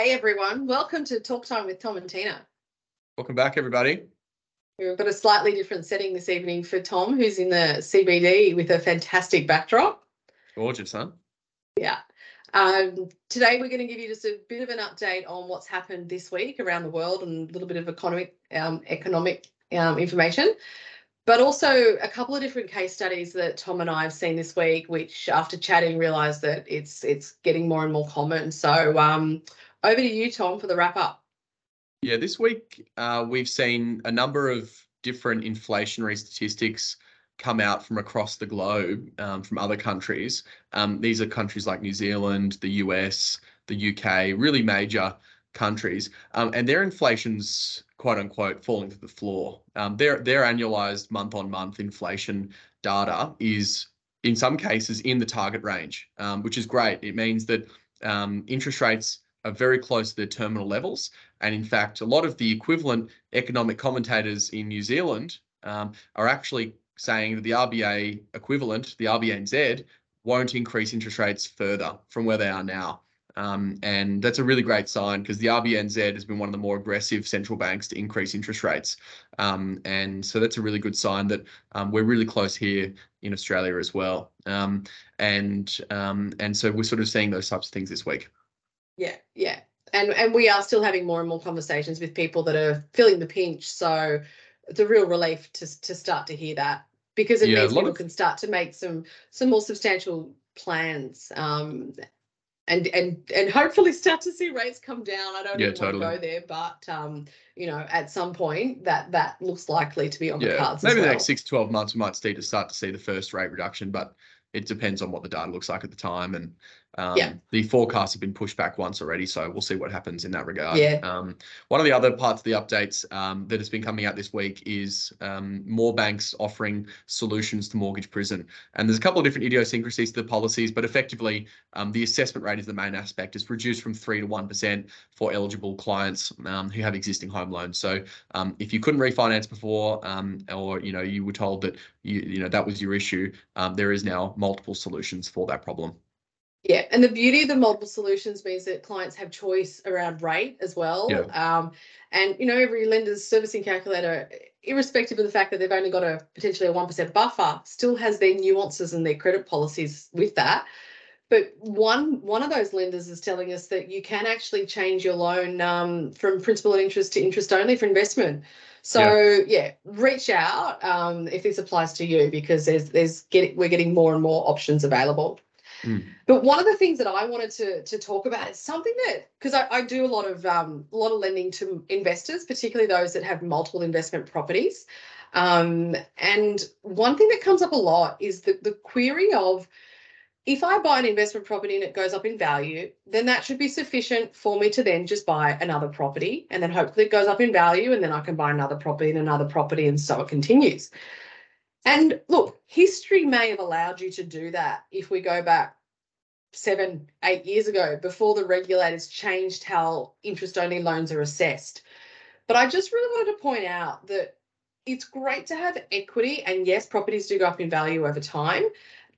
Hey everyone, welcome to Talk Time with Tom and Tina. Welcome back, everybody. We've got a slightly different setting this evening for Tom, who's in the CBD with a fantastic backdrop. Gorgeous, huh? Yeah. Um, today we're going to give you just a bit of an update on what's happened this week around the world and a little bit of economic um, economic um, information, but also a couple of different case studies that Tom and I have seen this week, which after chatting realised that it's it's getting more and more common. So um, over to you, Tom, for the wrap up. Yeah, this week uh, we've seen a number of different inflationary statistics come out from across the globe um, from other countries. Um, these are countries like New Zealand, the US, the UK, really major countries, um, and their inflation's quote unquote falling to the floor. Um, their their annualized month on month inflation data is in some cases in the target range, um, which is great. It means that um, interest rates are very close to their terminal levels. And in fact, a lot of the equivalent economic commentators in New Zealand um, are actually saying that the RBA equivalent, the RBNZ, won't increase interest rates further from where they are now. Um, and that's a really great sign because the RBNZ has been one of the more aggressive central banks to increase interest rates. Um, and so that's a really good sign that um, we're really close here in Australia as well. Um, and um, and so we're sort of seeing those types of things this week. Yeah, yeah. And and we are still having more and more conversations with people that are feeling the pinch. So it's a real relief to to start to hear that because it Yeah, means people of- can start to make some some more substantial plans. Um and and and hopefully start to see rates come down. I don't Yeah, totally. want to go there, but um, you know, at some point that that looks likely to be on the Yeah, cards. maybe as the next six, 12 months, we might see to start to see the first rate reduction, but it depends on what the data looks like at the time. And um, Yeah. the forecasts have been pushed back once already, so we'll see what happens in that regard. Yeah. Um, one of the other parts of the updates um, that has been coming out this week is um, more banks offering solutions to mortgage prison. And there's a couple of different idiosyncrasies to the policies, but effectively, um, the assessment rate is the main aspect. It's reduced from 3 to 1% for eligible clients um, who have existing home loans. So um, if you couldn't refinance before, um, or you know you were told that you you know that was your issue, um, there is now multiple solutions for that problem. Yeah, and the beauty of the multiple solutions means that clients have choice around rate as well. Yeah. Um, and you know, every lender's servicing calculator, irrespective of the fact that they've only got a potentially a one percent buffer, still has their nuances and their credit policies with that. But one one of those lenders is telling us that you can actually change your loan um, from principal and interest to interest only for investment. So yeah, reach out um, if this applies to you because there's there's get, we're getting more and more options available. But one of the things that I wanted to to talk about is something that because I, I do a lot of um, a lot of lending to investors, particularly those that have multiple investment properties. Um, and one thing that comes up a lot is the the query of if I buy an investment property and it goes up in value, then that should be sufficient for me to then just buy another property. And then hopefully it goes up in value and then I can buy another property and another property and so it continues. And look, history may have allowed you to do that if we go back seven, eight years ago before the regulators changed how interest only loans are assessed. But I just really wanted to point out that it's great to have equity. And yes, properties do go up in value over time.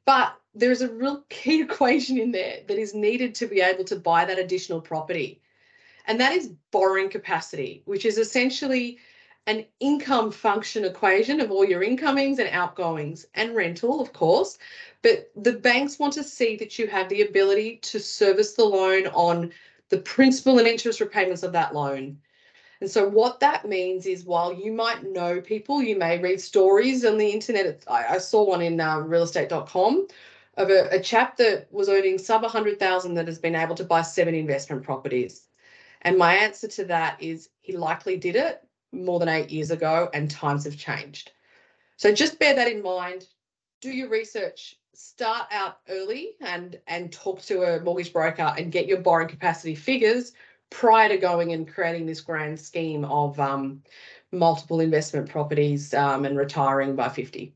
But there's a real key equation in there that is needed to be able to buy that additional property. And that is borrowing capacity, which is essentially an income function equation of all your incomings and outgoings and rental, of course. But the banks want to see that you have the ability to service the loan on the principal and interest repayments of that loan. And so, what that means is while you might know people, you may read stories on the internet. I, I saw one in uh, realestate.com of a, a chap that was earning sub 100,000 that has been able to buy seven investment properties. And my answer to that is he likely did it more than eight years ago, and times have changed. So just bear that in mind. Do your research. Start out early and and talk to a mortgage broker and get your borrowing capacity figures prior to going and creating this grand scheme of um, multiple investment properties um, and retiring by 50.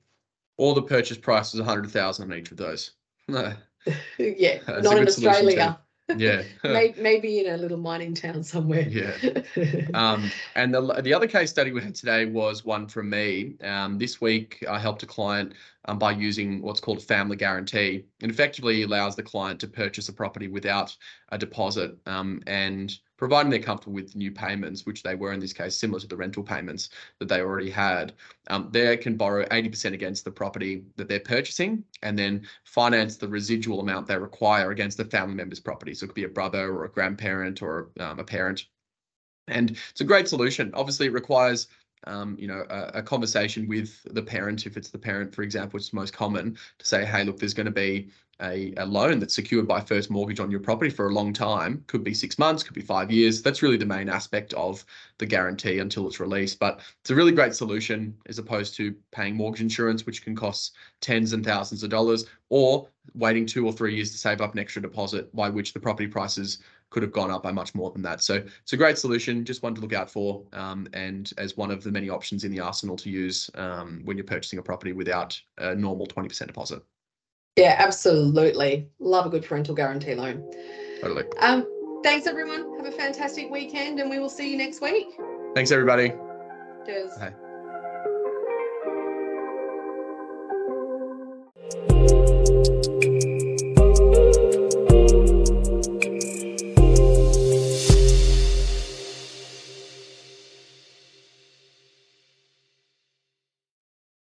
All the purchase price is 100,000 on each of those. No. yeah, That's not in good solution too. Australia. Yeah. maybe, maybe in a little mining town somewhere. yeah. Um, and the, the other case study we had today was one from me. Um, this week, I helped a client um, by using what's called a family guarantee. It effectively allows the client to purchase a property without a deposit. Um, and providing they're comfortable with new payments, which they were in this case, similar to the rental payments that they already had, um, they can borrow 80% against the property that they're purchasing and then finance the residual amount they require against the family member's property. So it could be a brother or a grandparent or um, a parent. And it's a great solution. Obviously, it requires um, you know, a, a, conversation with the parent, if it's the parent, for example, is most common, to say, hey, look, there's going to be a, a loan that's secured by first mortgage on your property for a long time. Could be six months, could be five years. That's really the main aspect of the guarantee until it's released. But it's a really great solution as opposed to paying mortgage insurance, which can cost tens and thousands of dollars, or waiting two or three years to save up an extra deposit by which the property prices could have gone up by much more than that. So it's a great solution, just one to look out for, um, and as one of the many options in the arsenal to use um, when you're purchasing a property without a normal 20% deposit. Yeah, absolutely. Love a good parental guarantee loan. Totally. Um, thanks everyone. Have a fantastic weekend, and we will see you next week. Thanks everybody. Cheers. Bye.